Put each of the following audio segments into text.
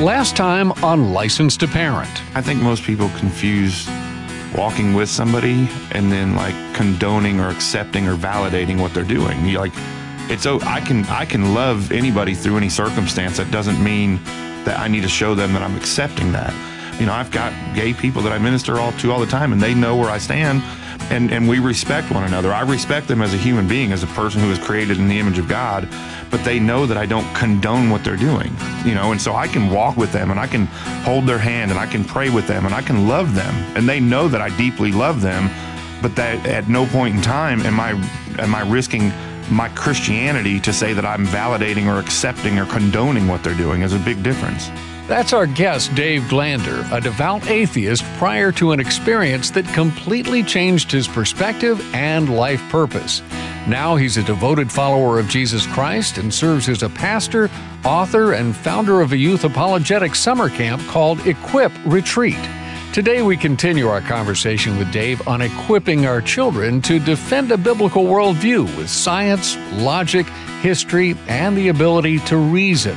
Last time on License to Parent. I think most people confuse walking with somebody and then like condoning or accepting or validating what they're doing. You like it's oh I can I can love anybody through any circumstance. That doesn't mean that I need to show them that I'm accepting that. You know, I've got gay people that I minister all to all the time and they know where I stand and, and we respect one another. I respect them as a human being, as a person who is created in the image of God, but they know that I don't condone what they're doing, you know, and so I can walk with them and I can hold their hand and I can pray with them and I can love them. And they know that I deeply love them, but that at no point in time am I am I risking my Christianity to say that I'm validating or accepting or condoning what they're doing is a big difference. That's our guest, Dave Glander, a devout atheist prior to an experience that completely changed his perspective and life purpose. Now he's a devoted follower of Jesus Christ and serves as a pastor, author, and founder of a youth apologetic summer camp called Equip Retreat. Today, we continue our conversation with Dave on equipping our children to defend a biblical worldview with science, logic, history, and the ability to reason.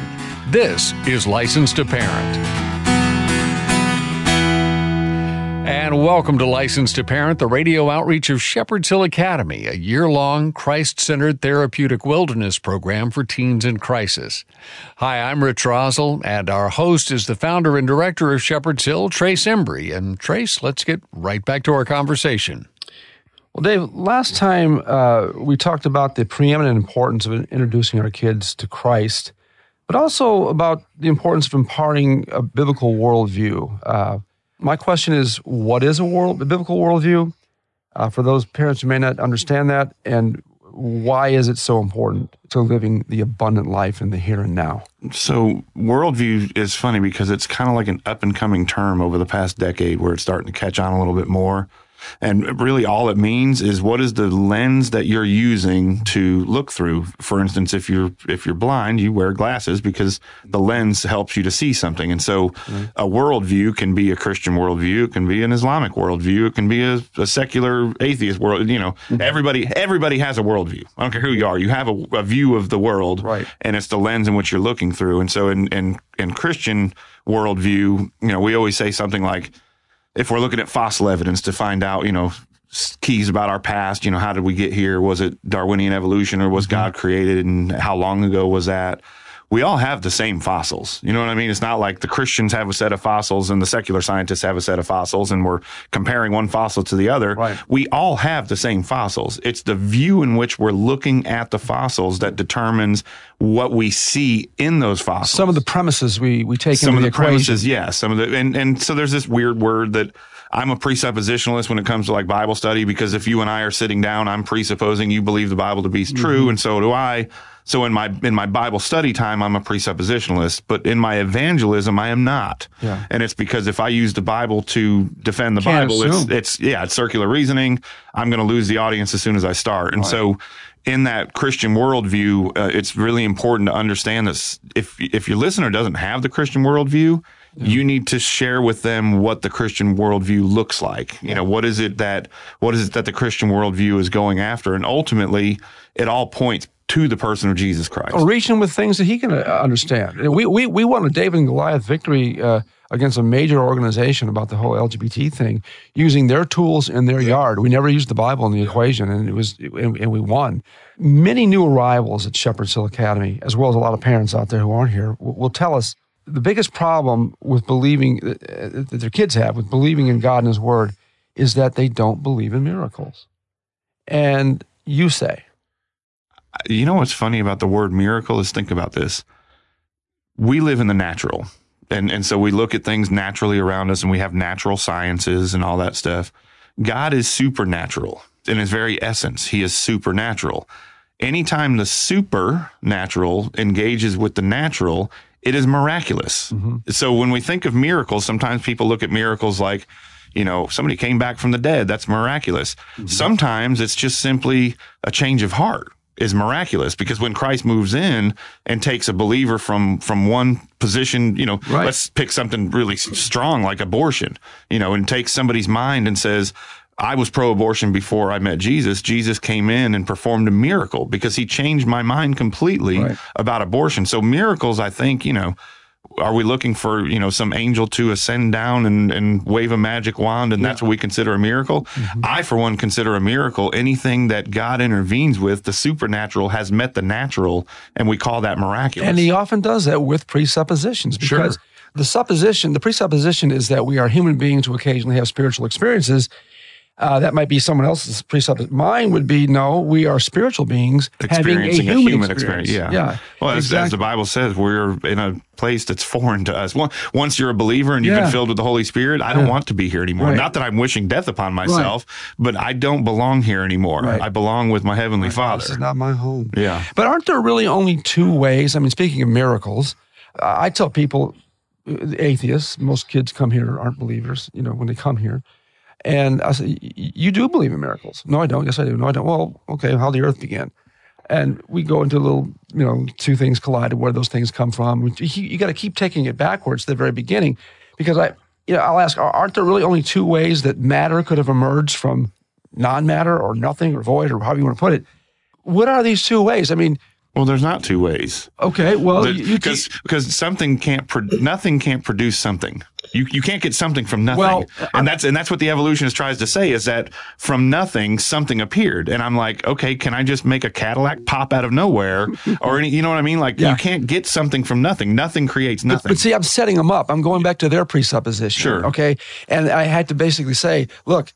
This is License to Parent. And welcome to License to Parent, the radio outreach of Shepherd's Hill Academy, a year long Christ centered therapeutic wilderness program for teens in crisis. Hi, I'm Rich Rosell, and our host is the founder and director of Shepherd's Hill, Trace Embry. And Trace, let's get right back to our conversation. Well, Dave, last time uh, we talked about the preeminent importance of introducing our kids to Christ but also about the importance of imparting a biblical worldview. Uh, my question is, what is a world, a biblical worldview? Uh, for those parents who may not understand that, and why is it so important to living the abundant life in the here and now? So, worldview is funny because it's kind of like an up and coming term over the past decade where it's starting to catch on a little bit more. And really, all it means is what is the lens that you're using to look through. For instance, if you're if you're blind, you wear glasses because the lens helps you to see something. And so, mm-hmm. a worldview can be a Christian worldview, it can be an Islamic worldview, it can be a, a secular atheist world. You know, mm-hmm. everybody everybody has a worldview. I don't care who you are. You have a, a view of the world, right? And it's the lens in which you're looking through. And so, in in, in Christian worldview, you know, we always say something like if we're looking at fossil evidence to find out, you know, keys about our past, you know, how did we get here? Was it Darwinian evolution or was mm-hmm. God created and how long ago was that? We all have the same fossils. You know what I mean? It's not like the Christians have a set of fossils and the secular scientists have a set of fossils and we're comparing one fossil to the other. Right. We all have the same fossils. It's the view in which we're looking at the fossils that determines what we see in those fossils. Some of the premises we, we take some of the, the premises, yeah. Some of the, and, and so there's this weird word that I'm a presuppositionalist when it comes to like Bible study because if you and I are sitting down, I'm presupposing you believe the Bible to be true mm-hmm. and so do I. So in my in my Bible study time, I'm a presuppositionalist, but in my evangelism, I am not. Yeah. And it's because if I use the Bible to defend the Can't Bible, it's it's yeah, it's circular reasoning. I'm going to lose the audience as soon as I start. And right. so in that Christian worldview, uh, it's really important to understand this. If if your listener doesn't have the Christian worldview, you need to share with them what the Christian worldview looks like. You know, what is it that what is it that the Christian worldview is going after, and ultimately, it all points to the person of Jesus Christ. Or reach him with things that he can uh, understand. We, we, we won a David and Goliath victory uh, against a major organization about the whole LGBT thing using their tools in their yard. We never used the Bible in the equation, and it was and, and we won. Many new arrivals at Shepherd's Hill Academy, as well as a lot of parents out there who aren't here, will, will tell us the biggest problem with believing uh, that their kids have with believing in God and His Word is that they don't believe in miracles. And you say, you know what's funny about the word miracle is think about this. We live in the natural. And, and so we look at things naturally around us and we have natural sciences and all that stuff. God is supernatural in his very essence. He is supernatural. Anytime the supernatural engages with the natural, it is miraculous. Mm-hmm. So when we think of miracles, sometimes people look at miracles like, you know, somebody came back from the dead. That's miraculous. Mm-hmm. Sometimes it's just simply a change of heart is miraculous because when Christ moves in and takes a believer from from one position, you know, right. let's pick something really strong like abortion, you know, and takes somebody's mind and says, I was pro-abortion before I met Jesus. Jesus came in and performed a miracle because he changed my mind completely right. about abortion. So miracles, I think, you know, are we looking for, you know, some angel to ascend down and, and wave a magic wand and that's what we consider a miracle? Mm-hmm. I, for one, consider a miracle anything that God intervenes with, the supernatural has met the natural, and we call that miraculous. And he often does that with presuppositions Sure. because the supposition, the presupposition is that we are human beings who occasionally have spiritual experiences. Uh, that might be someone else's presupposition. Mine would be no, we are spiritual beings having a experiencing human, experience. Yeah. yeah. Well, as, as the Bible says, we're in a place that's foreign to us. Once you're a believer and you've Yeah. been filled with the Holy Spirit, I don't Yeah. want to be here anymore. Right. Not that I'm wishing death upon myself, but I don't belong here anymore. Right. I belong with my Heavenly Father. This is not my home. Yeah. But aren't there really only two ways? I mean, speaking of miracles, I tell people, uh, atheists, most kids come here aren't believers, you know, when they come here. And I say, "Y- y- You do believe in miracles? No, I don't. Yes, I do. No, I don't. Well, okay, how the earth began. And we go into a little, you know, two things collided. Where those things come from? You, you got to keep taking it backwards to the very beginning, because I, you know, I'll ask: Aren't there really only two ways that matter could have emerged from non-matter or nothing or void or however you want to put it? What are these two ways? I mean, Well, there's not two ways. okay, well, because because something can't pro- nothing can't produce something. You you can't get something from nothing. Well, and that's and that's what the evolutionist tries to say is that from nothing something appeared. And I'm like, okay, can I just make a Cadillac pop out of nowhere or any? You know what I mean? Like Yeah. you can't get something from nothing. Nothing creates nothing. But see, I'm setting them up. I'm going back to their presupposition. Sure. Okay. And I had to basically say, look,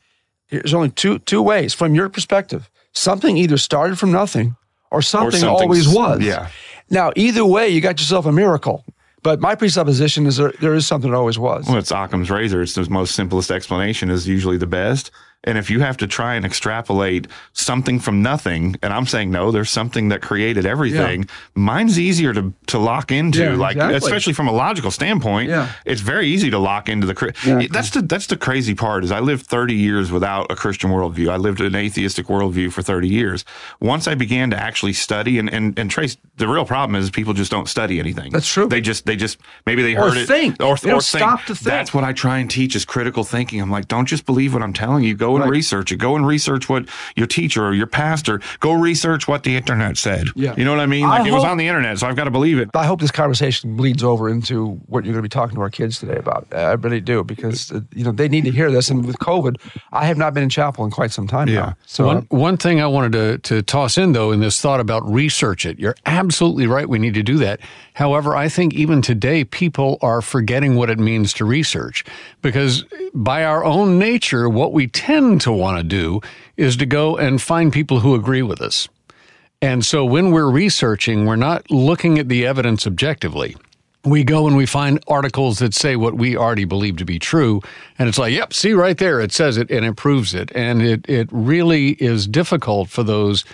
there's only two two ways from your perspective. Something either started from nothing or something something's- always was. yeah. Now, either way, you got yourself a miracle. But my presupposition is there, there is something that always was. Well, it's Occam's razor. It's the most simplest explanation is usually the best. And if you have to try and extrapolate something from nothing, and I'm saying no, there's something that created everything. Mine's easier to to lock into, Yeah, like exactly. especially from a logical standpoint. Yeah. it's very easy to lock into the. cri- That's the that's the crazy part is I lived 30 years without a Christian worldview. I lived an atheistic worldview for 30 years. Once I began to actually study and and and trace, the real problem is people just don't study anything. That's true. They just they just maybe they Or heard it or, or think. stop to think. That's what I try and teach is critical thinking. I'm like, don't just believe what I'm telling you. Go and Right. research it. Go and research what your teacher or your pastor. Go research what the internet said. Yeah. You know what I mean? I Like it was on the internet, so I've got to believe it. I hope this conversation bleeds over into what you're going to be talking to our kids today about. I really do because uh, you know they need to hear this. And with COVID, I have not been in chapel in quite some time Yeah. now. So one, one thing I wanted to, to toss in, though, in this thought about research it, you're absolutely right. We need to do that. However, I think even today, people are forgetting what it means to research because by our own nature, what we tend to want to do is to go and find people who agree with us. And so when we're researching, we're not looking at the evidence objectively. We go and we find articles that say what we already believe to be true. And it's like, yep, see right there, it says it and it proves it. And it, it really is difficult for those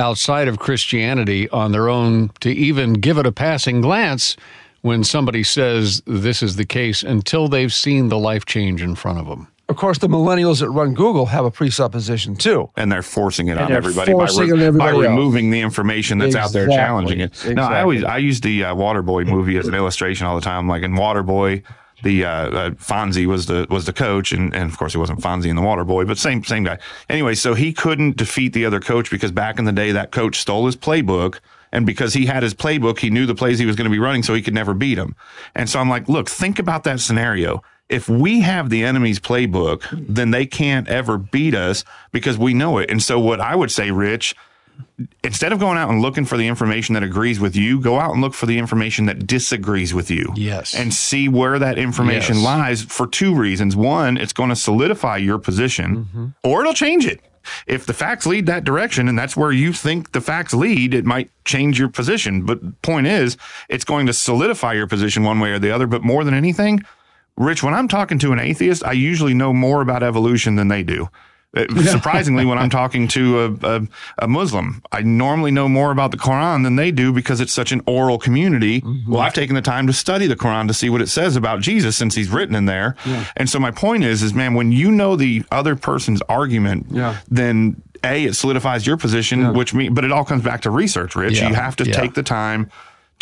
outside of Christianity on their own to even give it a passing glance when somebody says this is the case until they've seen the life change in front of them. Of course, the millennials that run Google have a presupposition too. And they're forcing it on everybody by, on everybody by else. removing the information that's out there challenging it. No, I always I use the uh, Waterboy movie as an illustration all the time. Like in Waterboy, the uh, uh, Fonzie was the was the coach, and, and of course it wasn't Fonzie in the Waterboy, but same same guy. Anyway, so he couldn't defeat the other coach because back in the day that coach stole his playbook. And because he had his playbook, he knew the plays he was going to be running, so he could never beat him. And so I'm like, look, think about that scenario. If we have the enemy's playbook, hmm. then they can't ever beat us because we know it. And so what I would say, Rich, instead of going out and looking for the information that agrees with you, go out and look for the information that disagrees with you. Yes. And see where that information Yes. lies for two reasons. One, it's going to solidify your position mm-hmm. or it'll change it. If the facts lead that direction and that's where you think the facts lead, it might change your position. But point is, it's going to solidify your position one way or the other. But more than anything, Rich, when I'm talking to an atheist, I usually know more about evolution than they do. Uh, Surprisingly, when I'm talking to a, a, a Muslim, I normally know more about the Quran than they do because it's such an oral community. Well, I've taken the time to study the Quran to see what it says about Jesus since he's written in there. And so my point is, is man, when you know the other person's argument, Yeah. then a it solidifies your position, which mean, but it all comes back to research, Rich. Yeah. You have to Yeah. take the time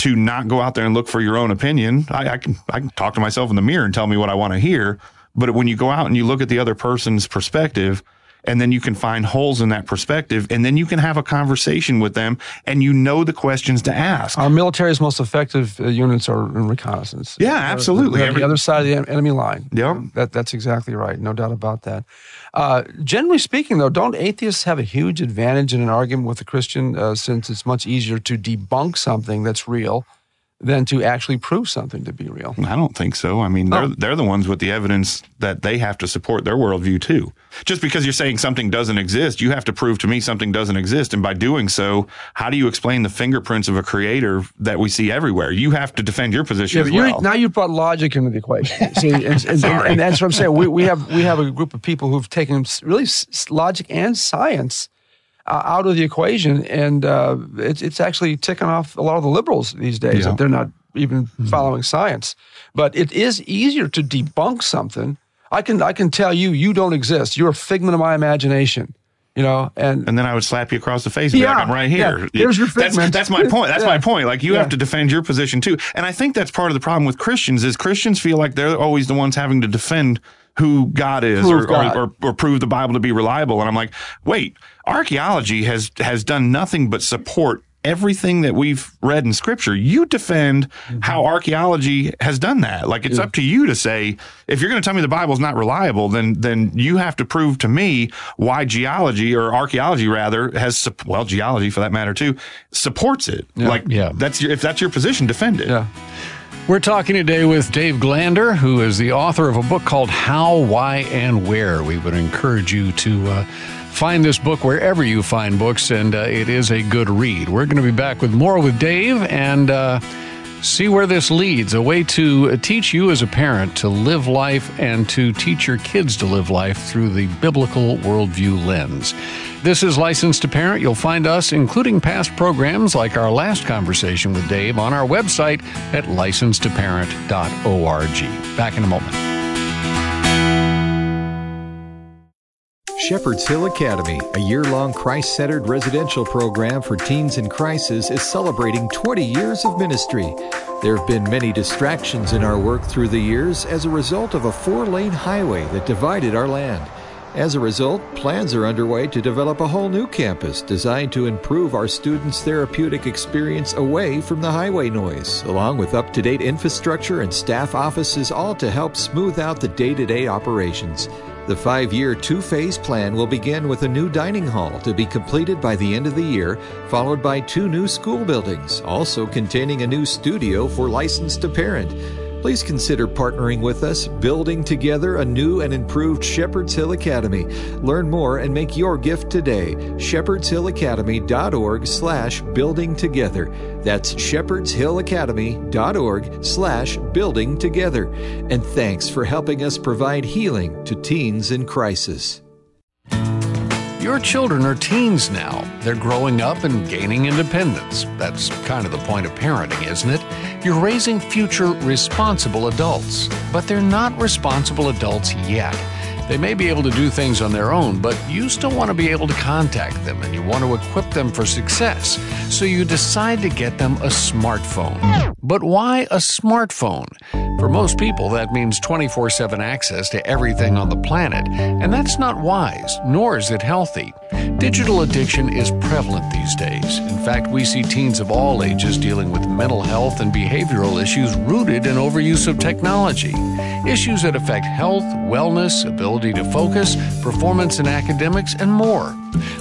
to not go out there and look for your own opinion. I, I can I can talk to myself in the mirror and tell me what I want to hear, but when you go out and you look at the other person's perspective, and then you can find holes in that perspective and then you can have a conversation with them and you know the questions to ask Our military's most effective uh, units are in reconnaissance. Yeah, absolutely. Every- the other side of the enemy line. Yep. That, that's exactly right. No doubt about that. Uh, generally speaking, though, don't atheists have a huge advantage in an argument with a Christian uh, since it's much easier to debunk something that's real than to actually prove something to be real? I don't think so. I mean, they're Oh. they're the ones with the evidence that they have to support their worldview too. Just because you're saying something doesn't exist, you have to prove to me something doesn't exist. And by doing so, how do you explain the fingerprints of a creator that we see everywhere? You have to defend your position Yeah, as well. now you've brought logic into the equation. See, and, and, and that's what I'm saying. We, we have we have a group of people who've taken really s- logic and science out of the equation, and uh, it's it's actually ticking off a lot of the liberals these days Yeah. that they're not even following science. But it is easier to debunk something. I can I can tell you you don't exist. You're a figment of my imagination. You know, and and then I would slap you across the face and be Yeah, like, I'm right here. yeah. There's your that's, figment. that's my point. That's Yeah. my point. Like you Yeah. have to defend your position too. And I think that's part of the problem with Christians is Christians feel like they're always the ones having to defend who God is or, God. Or, or, or prove the Bible to be reliable. And I'm like, wait, archaeology has has done nothing but support everything that we've read in scripture. You defend Mm-hmm. how archaeology has done that. Like it's up to you to say, if you're going to tell me the Bible's not reliable, then then you have to prove to me why geology or archaeology rather has well geology for that matter too supports it. Like Yeah. that's your if that's your position, defend it. yeah. We're talking today with Dave Glander, who is the author of a book called How, Why, and Where. We would encourage you to uh, find this book wherever you find books, and uh, it is a good read. We're going to be back with more with Dave and uh, see where this leads a way to teach you as a parent to live life and to teach your kids to live life through the biblical worldview lens. This is Licensed to Parent. You'll find us, including past programs like our last conversation with Dave, on our website at licensedtoparent.org. Back in a moment. Shepherd's Hill Academy, a year long Christ centered residential program for teens in crisis, is celebrating 20 years of ministry. There have been many distractions in our work through the years as a result of a four lane highway that divided our land. As a result, plans are underway to develop a whole new campus designed to improve our students' therapeutic experience away from the highway noise, along with up to date infrastructure and staff offices, all to help smooth out the day to day operations. The five year, two phase plan will begin with a new dining hall to be completed by the end of the year, followed by two new school buildings, also containing a new studio for licensed to parent. Please consider partnering with us, building together a new and improved Shepherd's Hill Academy. Learn more and make your gift today. shepherdshillacademy.org slash building together. That's shepherdshillacademy.org slash building together. And thanks for helping us provide healing to teens in crisis. Your children are teens now. They're growing up and gaining independence. That's kind of the point of parenting, isn't it? You're raising future responsible adults, but they're not responsible adults yet. They may be able to do things on their own, but you still want to be able to contact them and you want to equip them for success. So you decide to get them a smartphone. But why a smartphone? For most people, that means 24 7 access to everything on the planet, and that's not wise, nor is it healthy. Digital addiction is prevalent these days. In fact, we see teens of all ages dealing with mental health and behavioral issues rooted in overuse of technology. Issues that affect health, wellness, ability to focus, performance in academics, and more.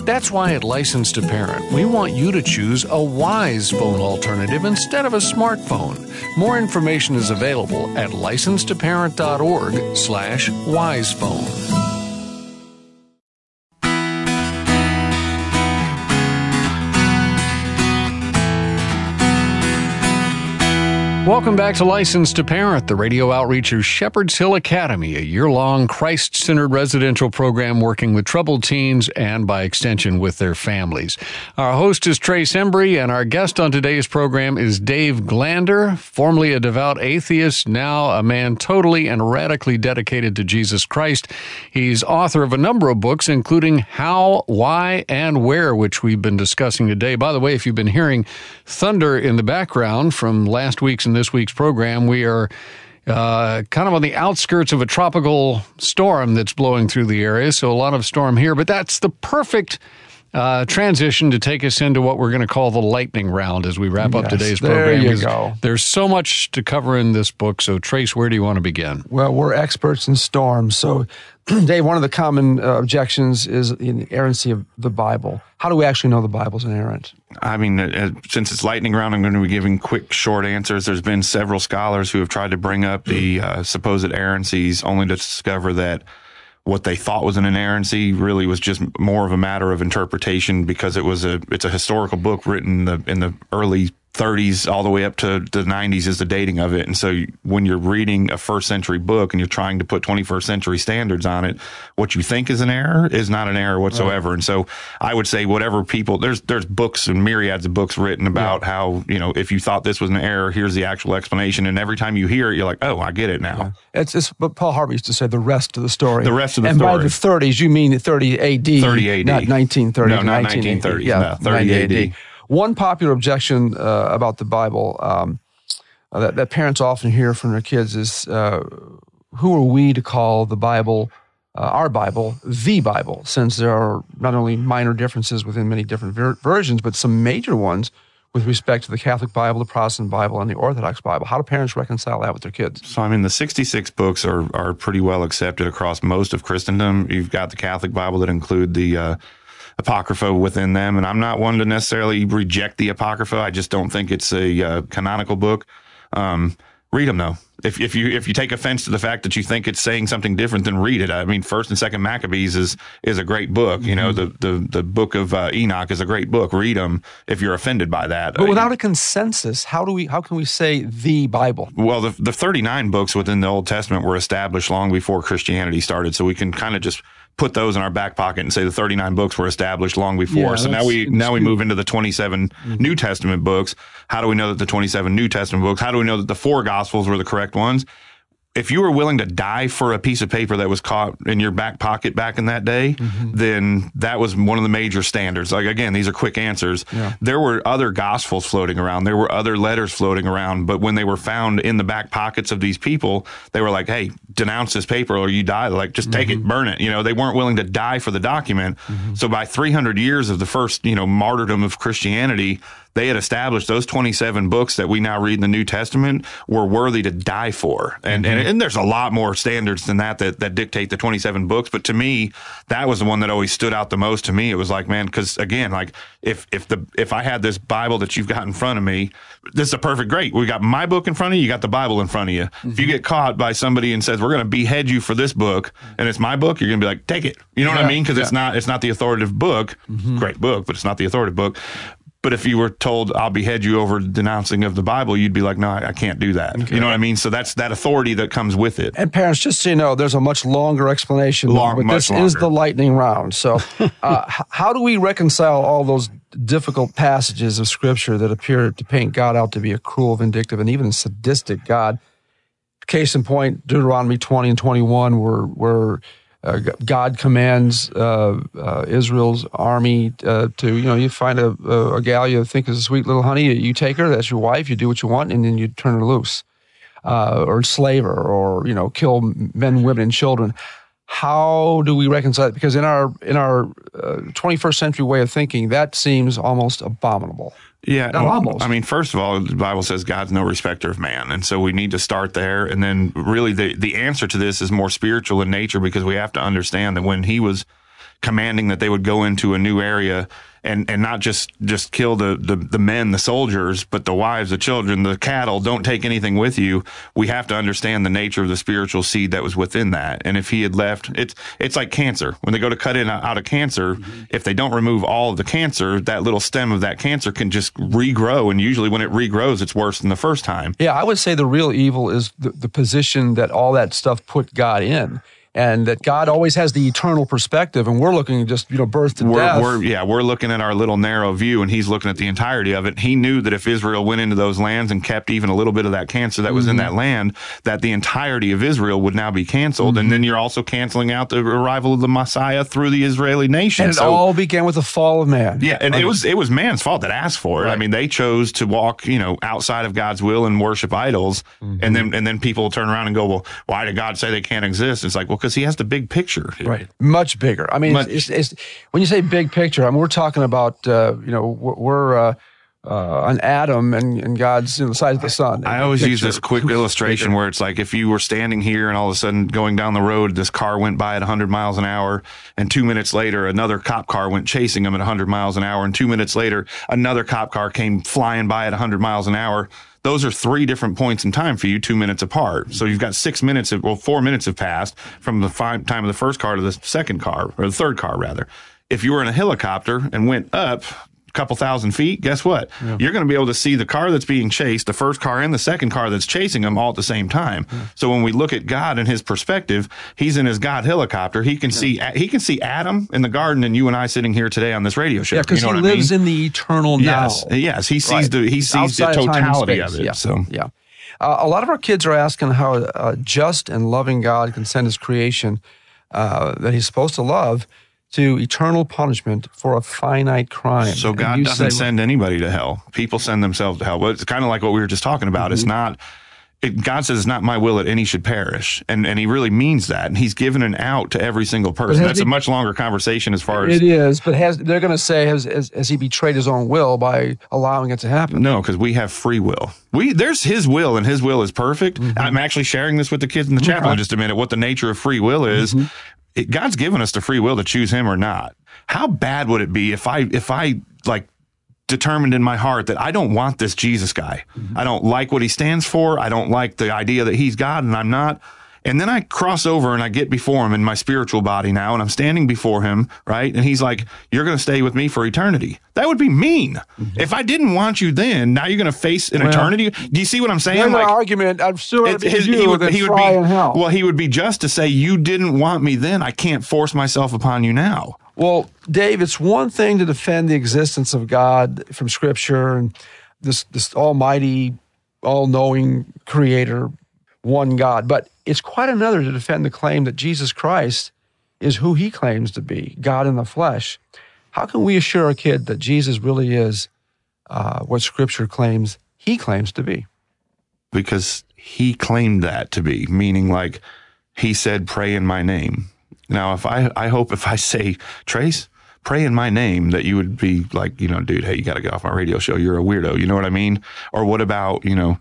That's why at Licensed to Parent, we want you to choose a wise phone alternative instead of a smartphone. More information is available at licensedtoparent.org slash wisephone. Welcome back to License to Parent, the radio outreach of Shepherd's Hill Academy, a year long Christ centered residential program working with troubled teens and, by extension, with their families. Our host is Trace Embry, and our guest on today's program is Dave Glander, formerly a devout atheist, now a man totally and radically dedicated to Jesus Christ. He's author of a number of books, including How, Why, and Where, which we've been discussing today. By the way, if you've been hearing thunder in the background from last week's and this week's program, we are uh, kind of on the outskirts of a tropical storm that's blowing through the area. So a lot of storm here, but that's the perfect uh, transition to take us into what we're going to call the lightning round as we wrap yes, up today's there program. You go. There's so much to cover in this book. So, Trace, where do you want to begin? Well, we're experts in storms. So, Dave, one of the common uh, objections is the inerrancy of the Bible. How do we actually know the Bible's inerrant? I mean, uh, since it's lightning round, I'm going to be giving quick, short answers. There's been several scholars who have tried to bring up the uh, supposed errancies, only to discover that what they thought was an inerrancy really was just more of a matter of interpretation because it was a it's a historical book written in the, in the early 30s all the way up to the 90s is the dating of it. And so when you're reading a first century book and you're trying to put 21st century standards on it, what you think is an error is not an error whatsoever. Right. And so I would say whatever people there's there's books and myriads of books written about yeah. how, you know, if you thought this was an error, here's the actual explanation. And every time you hear it, you're like, oh, I get it now. Yeah. It's, it's but Paul Harvey used to say the rest of the story. The rest of the and story. And by the 30s, you mean 30 AD. 30 AD. Not 1930. No, not 1930s. Yeah, no, 30 AD. AD. One popular objection uh, about the Bible um, that, that, parents often hear from their kids is uh, who are we to call the Bible, uh, our Bible, the Bible, since there are not only minor differences within many different ver- versions, but some major ones with respect to the Catholic Bible, the Protestant Bible, and the Orthodox Bible. How do parents reconcile that with their kids? So, I mean, the 66 books are, are pretty well accepted across most of Christendom. You've got the Catholic Bible that include the uh, apocrypha within them. And I'm not one to necessarily reject the apocrypha. I just don't think it's a uh, canonical book. Um, read them though. If, if you if you take offense to the fact that you think it's saying something different, then read it. I mean, First and Second Maccabees is is a great book. You know, mm-hmm. the the the book of uh, Enoch is a great book. Read them if you're offended by that. But without a consensus, how do we how can we say the Bible? Well, the the 39 books within the Old Testament were established long before Christianity started, so we can kind of just put those in our back pocket and say the 39 books were established long before. Yeah, so now we now we move into the 27 mm-hmm. New Testament books. How do we know that the 27 New Testament books? How do we know that the four Gospels were the correct ones? If you were willing to die for a piece of paper that was caught in your back pocket back in that day, mm-hmm. then that was one of the major standards. Like again, these are quick answers. Yeah. There were other gospels floating around. There were other letters floating around, but when they were found in the back pockets of these people, they were like, "Hey, denounce this paper or you die." Like, just take mm-hmm. it, burn it. You know, they weren't willing to die for the document. Mm-hmm. So by 300 years of the first, you know, martyrdom of Christianity, they had established those 27 books that we now read in the New Testament were worthy to die for. And, mm-hmm. and, and, there's a lot more standards than that, that that dictate the 27 books. But to me, that was the one that always stood out the most to me. It was like, man, because again, like if, if the, if I had this Bible that you've got in front of me, this is a perfect great. We got my book in front of you, you got the Bible in front of you. Mm-hmm. If you get caught by somebody and says, we're going to behead you for this book and it's my book, you're going to be like, take it. You know yeah, what I mean? Because yeah. it's not, it's not the authoritative book. Mm-hmm. Great book, but it's not the authoritative book. But if you were told, I'll behead you over denouncing of the Bible, you'd be like, no, I, I can't do that. Okay. You know what I mean? So that's that authority that comes with it. And parents, just so you know, there's a much longer explanation. Long, but this longer. is the lightning round. So uh, how do we reconcile all those difficult passages of scripture that appear to paint God out to be a cruel, vindictive, and even sadistic God? Case in point, Deuteronomy 20 and 21, where, where uh, God commands uh, uh, Israel's army uh, to, you know, you find a, a, gal you think is a sweet little honey, you take her, that's your wife, you do what you want, and then you turn her loose, uh, or enslave her, or you know, kill men, women, and children. How do we reconcile it? Because in our in our 21st uh, century way of thinking, that seems almost abominable. Yeah, well, almost. I mean, first of all, the Bible says God's no respecter of man, and so we need to start there. And then, really, the the answer to this is more spiritual in nature because we have to understand that when He was commanding that they would go into a new area and and not just just kill the, the the men, the soldiers, but the wives, the children, the cattle. Don't take anything with you. We have to understand the nature of the spiritual seed that was within that. And if he had left, it's it's like cancer. When they go to cut in out of cancer, mm-hmm. if they don't remove all of the cancer, that little stem of that cancer can just regrow. And usually, when it regrows, it's worse than the first time. Yeah, I would say the real evil is the, the position that all that stuff put God in and that God always has the eternal perspective, and we're looking just you know birth to we're, death. we're yeah we're looking at our little narrow view and he's looking at the entirety of it he knew that if israel went into those lands and kept even a little bit of that cancer that was in Mm-hmm. that land that the entirety of israel would now be canceled and Mm-hmm. then you're also canceling out the arrival of the messiah through the israeli nation and it so all began with the fall of man. yeah, and it was it was man's fault that asked for it. I mean, they chose to walk, you know, outside of God's will and worship idols, Mm-hmm. and then and then people turn around and go, "Well, why did God say they can't exist?" It's like, well, because He has the big picture. Right. Much bigger. I mean, Much- It's, it's, when you say big picture, I mean, we're talking about, uh, you know, we're, we're uh, uh, an atom and, and God's you know, the size of the sun. I always use this quick illustration where it's like if you were standing here and all of a sudden going down the road, this car went by at 100 miles an hour, and two minutes later, another cop car went chasing him at 100 miles an hour, and two minutes later, another cop car came flying by at 100 miles an hour. Those are three different points in time for you, two minutes apart. So you've got six minutes, of, well, four minutes have passed from the fi- time of the first car to the second car, or the third car, rather. If you were in a helicopter and went up, couple thousand feet, guess what? You're going to be able to see the car that's being chased, the first car and the second car that's chasing them all at the same time. So when we look at God and his perspective, he's in his God helicopter. He can see he can see Adam in the garden and you and I sitting here today on this radio show. Yeah, because you know he what I lives mean? in the eternal now. Yes, yes, he sees Right. the he sees the Outside of and totality of space. it. Yeah. So yeah. Uh, a lot of our kids are asking how a just and loving God can send his creation uh, that he's supposed to love to eternal punishment for a finite crime. So God doesn't say, send anybody to hell. People send themselves to hell. But it's kind of like what we were just talking about. It's Mm-hmm. not. It, God says it's not my will that any should perish, and and He really means that. And He's given an out to every single person. That's he- a much longer conversation as far as It is, but has they're going to say has, has has he betrayed his own will by allowing it to happen? No, because we have free will. We there's His will, and His will is perfect. Mm-hmm. I'm actually sharing this with the kids in the chapel in just a minute. What the nature of free will is. Mm-hmm. It, God's given us the free will to choose Him or not. How bad would it be if I if I like determined in my heart that I don't want this Jesus guy. Mm-hmm. I don't like what he stands for. I don't like the idea that he's God and I'm not. And then I cross over and I get before him in my spiritual body now and I'm standing before him, right? And he's like, You're going to stay with me for eternity. That would be mean. Mm-hmm. If I didn't want you then, now you're going to face an eternity. Do you see what I'm saying? Like, argument. I'm it's to his- he would, he would be well. He would be just to say you didn't want me then. I can't force myself upon you now. Well, Dave, it's one thing to defend the existence of God from Scripture and this this Almighty, all-knowing Creator, one God, but it's quite another to defend the claim that Jesus Christ is who He claims to be, God in the flesh. How can we assure a kid that Jesus really is uh, what Scripture claims He claims to be? because he claimed that to be, meaning like he said, pray in my name. Now, if I, I hope if I say, Trace, pray in my name, that you would be like, you know, dude, hey, you got to get off my radio show. You're a weirdo. You know what I mean? Or what about, you know,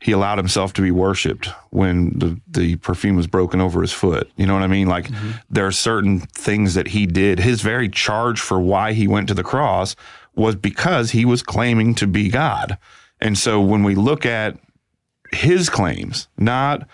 he allowed himself to be worshiped when the, the perfume was broken over his foot. You know what I mean? Like mm-hmm. there are certain things that he did. His very charge for why he went to the cross was because he was claiming to be God. And so when we look at his claims, not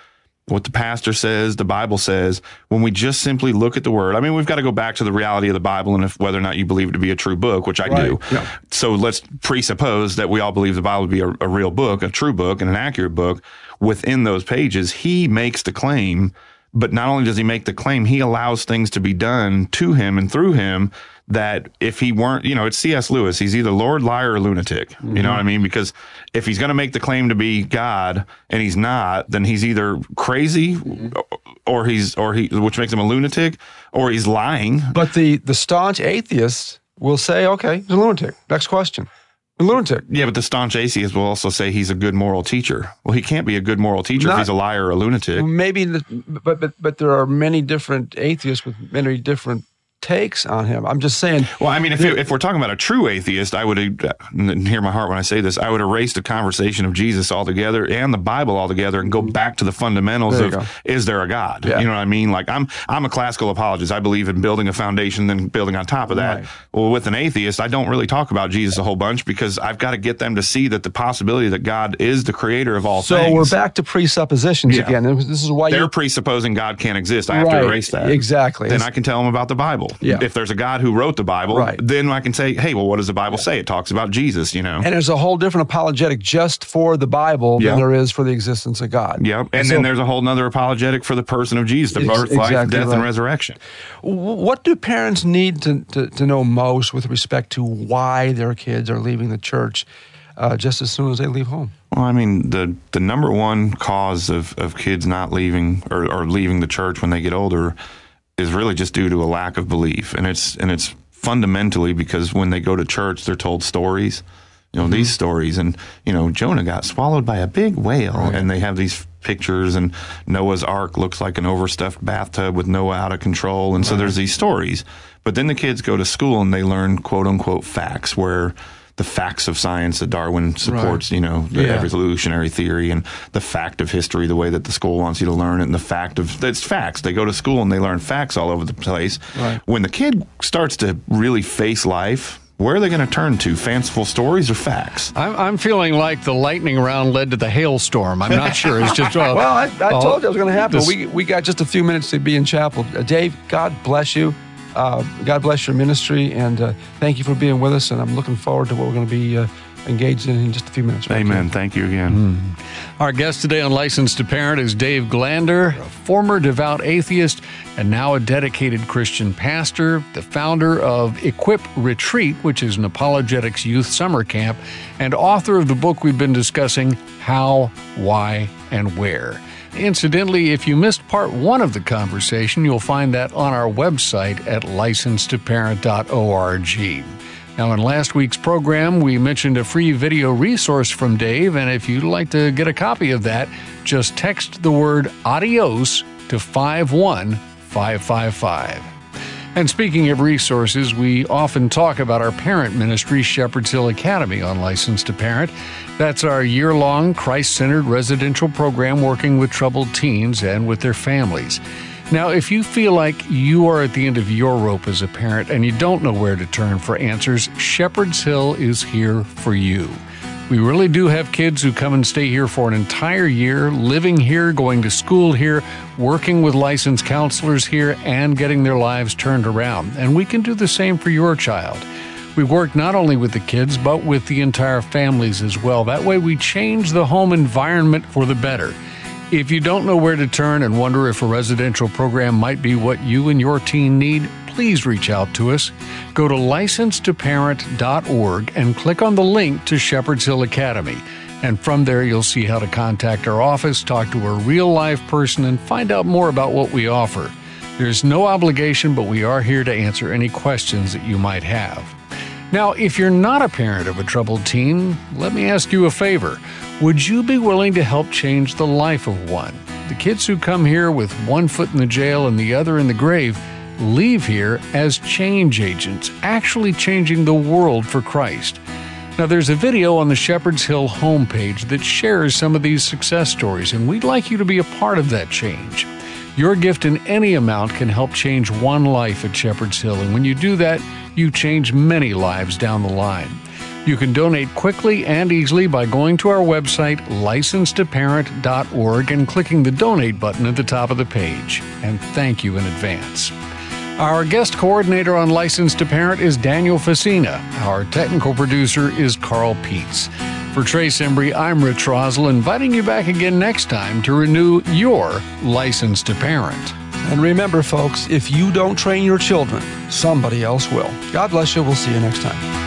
what the pastor says, the Bible says, when we just simply look at the word. I mean, we've got to go back to the reality of the Bible and if whether or not you believe it to be a true book, which I do. yeah. So let's presuppose that we all believe the Bible to be a, a real book, a true book, and an accurate book. Within those pages, he makes the claim, but not only does he make the claim, he allows things to be done to him and through him that if he weren't, you know, it's C.S. Lewis. He's either Lord, liar, or lunatic. You know what I mm-hmm. mean? Because if he's going to make the claim to be God and he's not, then he's either crazy mm-hmm. or he's, or he, which makes him a lunatic, or he's lying. But the the staunch atheist will say, "Okay, he's a lunatic." Next question. A lunatic. Yeah, but the staunch atheist will also say he's a good moral teacher. Well, he can't be a good moral teacher if he's a liar or a lunatic. Maybe, the, but but but there are many different atheists with many different takes on him. I'm just saying. Well, I mean, if, if we're talking about a true atheist, I would uh, and hear my heart when I say this. I would erase the conversation of Jesus altogether and the Bible altogether, and go back to the fundamentals of go. is there a God? Yeah. You know what I mean? Like I'm I'm a classical apologist. I believe in building a foundation, then building on top of that. Right. Well, with an atheist, I don't really talk about Jesus a whole bunch because I've got to get them to see that the possibility that God is the creator of all So things. So we're back to presuppositions Yeah. again. This is why They're presupposing God can't exist. I have Right, to erase that. exactly. Then It's- I can tell them about the Bible. Yeah. If there's a God who wrote the Bible, Right. then I can say, hey, well, what does the Bible say? It talks about Jesus, you know. And there's a whole different apologetic just for the Bible Yeah. than there is for the existence of God. Yep. And so- then there's a whole nother apologetic for the person of Jesus, the birth, life, death, right. and resurrection. What do parents need to, to, to know most with respect to why their kids are leaving the church uh, just as soon as they leave home? Well, I mean, the the number one cause of, of kids not leaving or, or leaving the church when they get older is really just due to a lack of belief, and it's and it's fundamentally because when they go to church, they're told stories, you know, mm-hmm. these stories, and you know, Jonah got swallowed by a big whale, and they have these pictures, and Noah's Ark looks like an overstuffed bathtub with Noah out of control, and so there's these stories, but then the kids go to school and they learn quote unquote facts where the facts of science that Darwin supports, you know, the Yeah. evolutionary theory and the fact of history, the way that the school wants you to learn it, and the fact of it's facts. They go to school and they learn facts all over the place. Right. When the kid starts to really face life, where are they going to turn to? Fanciful stories or facts? I'm, I'm feeling like the lightning round led to the hailstorm. I'm not sure. It's just uh, Well, I, I uh, told you it was going to happen. this- We, we got just a few minutes to be in chapel. Uh, Dave, God bless you. Uh, God bless your ministry, and uh, thank you for being with us. And I'm looking forward to what we're going to be uh, engaged in in just a few minutes. Amen. Thank you again. Our guest today on Licensed to Parent is Dave Glander, a former devout atheist and now a dedicated Christian pastor, the founder of Equip Retreat, which is an apologetics youth summer camp, and author of the book we've been discussing, How, Why, and Where. Incidentally, if you missed part one of the conversation, you'll find that on our website at licensedtoparent.org. Now, in last week's program, we mentioned a free video resource from Dave, and if you'd like to get a copy of that, just text the word adios to 51555. And speaking of resources, we often talk about our parent ministry, Shepherd's Hill Academy, on License to Parent. That's our year long Christ centered residential program working with troubled teens and with their families. Now, if you feel like you are at the end of your rope as a parent and you don't know where to turn for answers, Shepherd's Hill is here for you. We really do have kids who come and stay here for an entire year, living here, going to school here, working with licensed counselors here, and getting their lives turned around. And we can do the same for your child. We work not only with the kids, but with the entire families as well. That way, we change the home environment for the better. If you don't know where to turn and wonder if a residential program might be what you and your teen need, please reach out to us. Go to licensedtoparent.org and click on the link to Shepherd's Hill Academy. And from there, you'll see how to contact our office, talk to a real live person, and find out more about what we offer. There's no obligation, but we are here to answer any questions that you might have. Now, if you're not a parent of a troubled teen, let me ask you a favor. Would you be willing to help change the life of one? The kids who come here with one foot in the jail and the other in the grave leave here as change agents, actually changing the world for Christ. Now, there's a video on the Shepherd's Hill homepage that shares some of these success stories, and we'd like you to be a part of that change. Your gift in any amount can help change one life at Shepherd's Hill, and when you do that, you change many lives down the line. You can donate quickly and easily by going to our website, licensedtoparent.org, and clicking the donate button at the top of the page. And thank you in advance. Our guest coordinator on License to Parent is Daniel Facina. Our technical producer is Carl Peets. For Trace Embry, I'm Rich Rosel, inviting you back again next time to renew your License to Parent. And remember, folks, if you don't train your children, somebody else will. God bless you. We'll see you next time.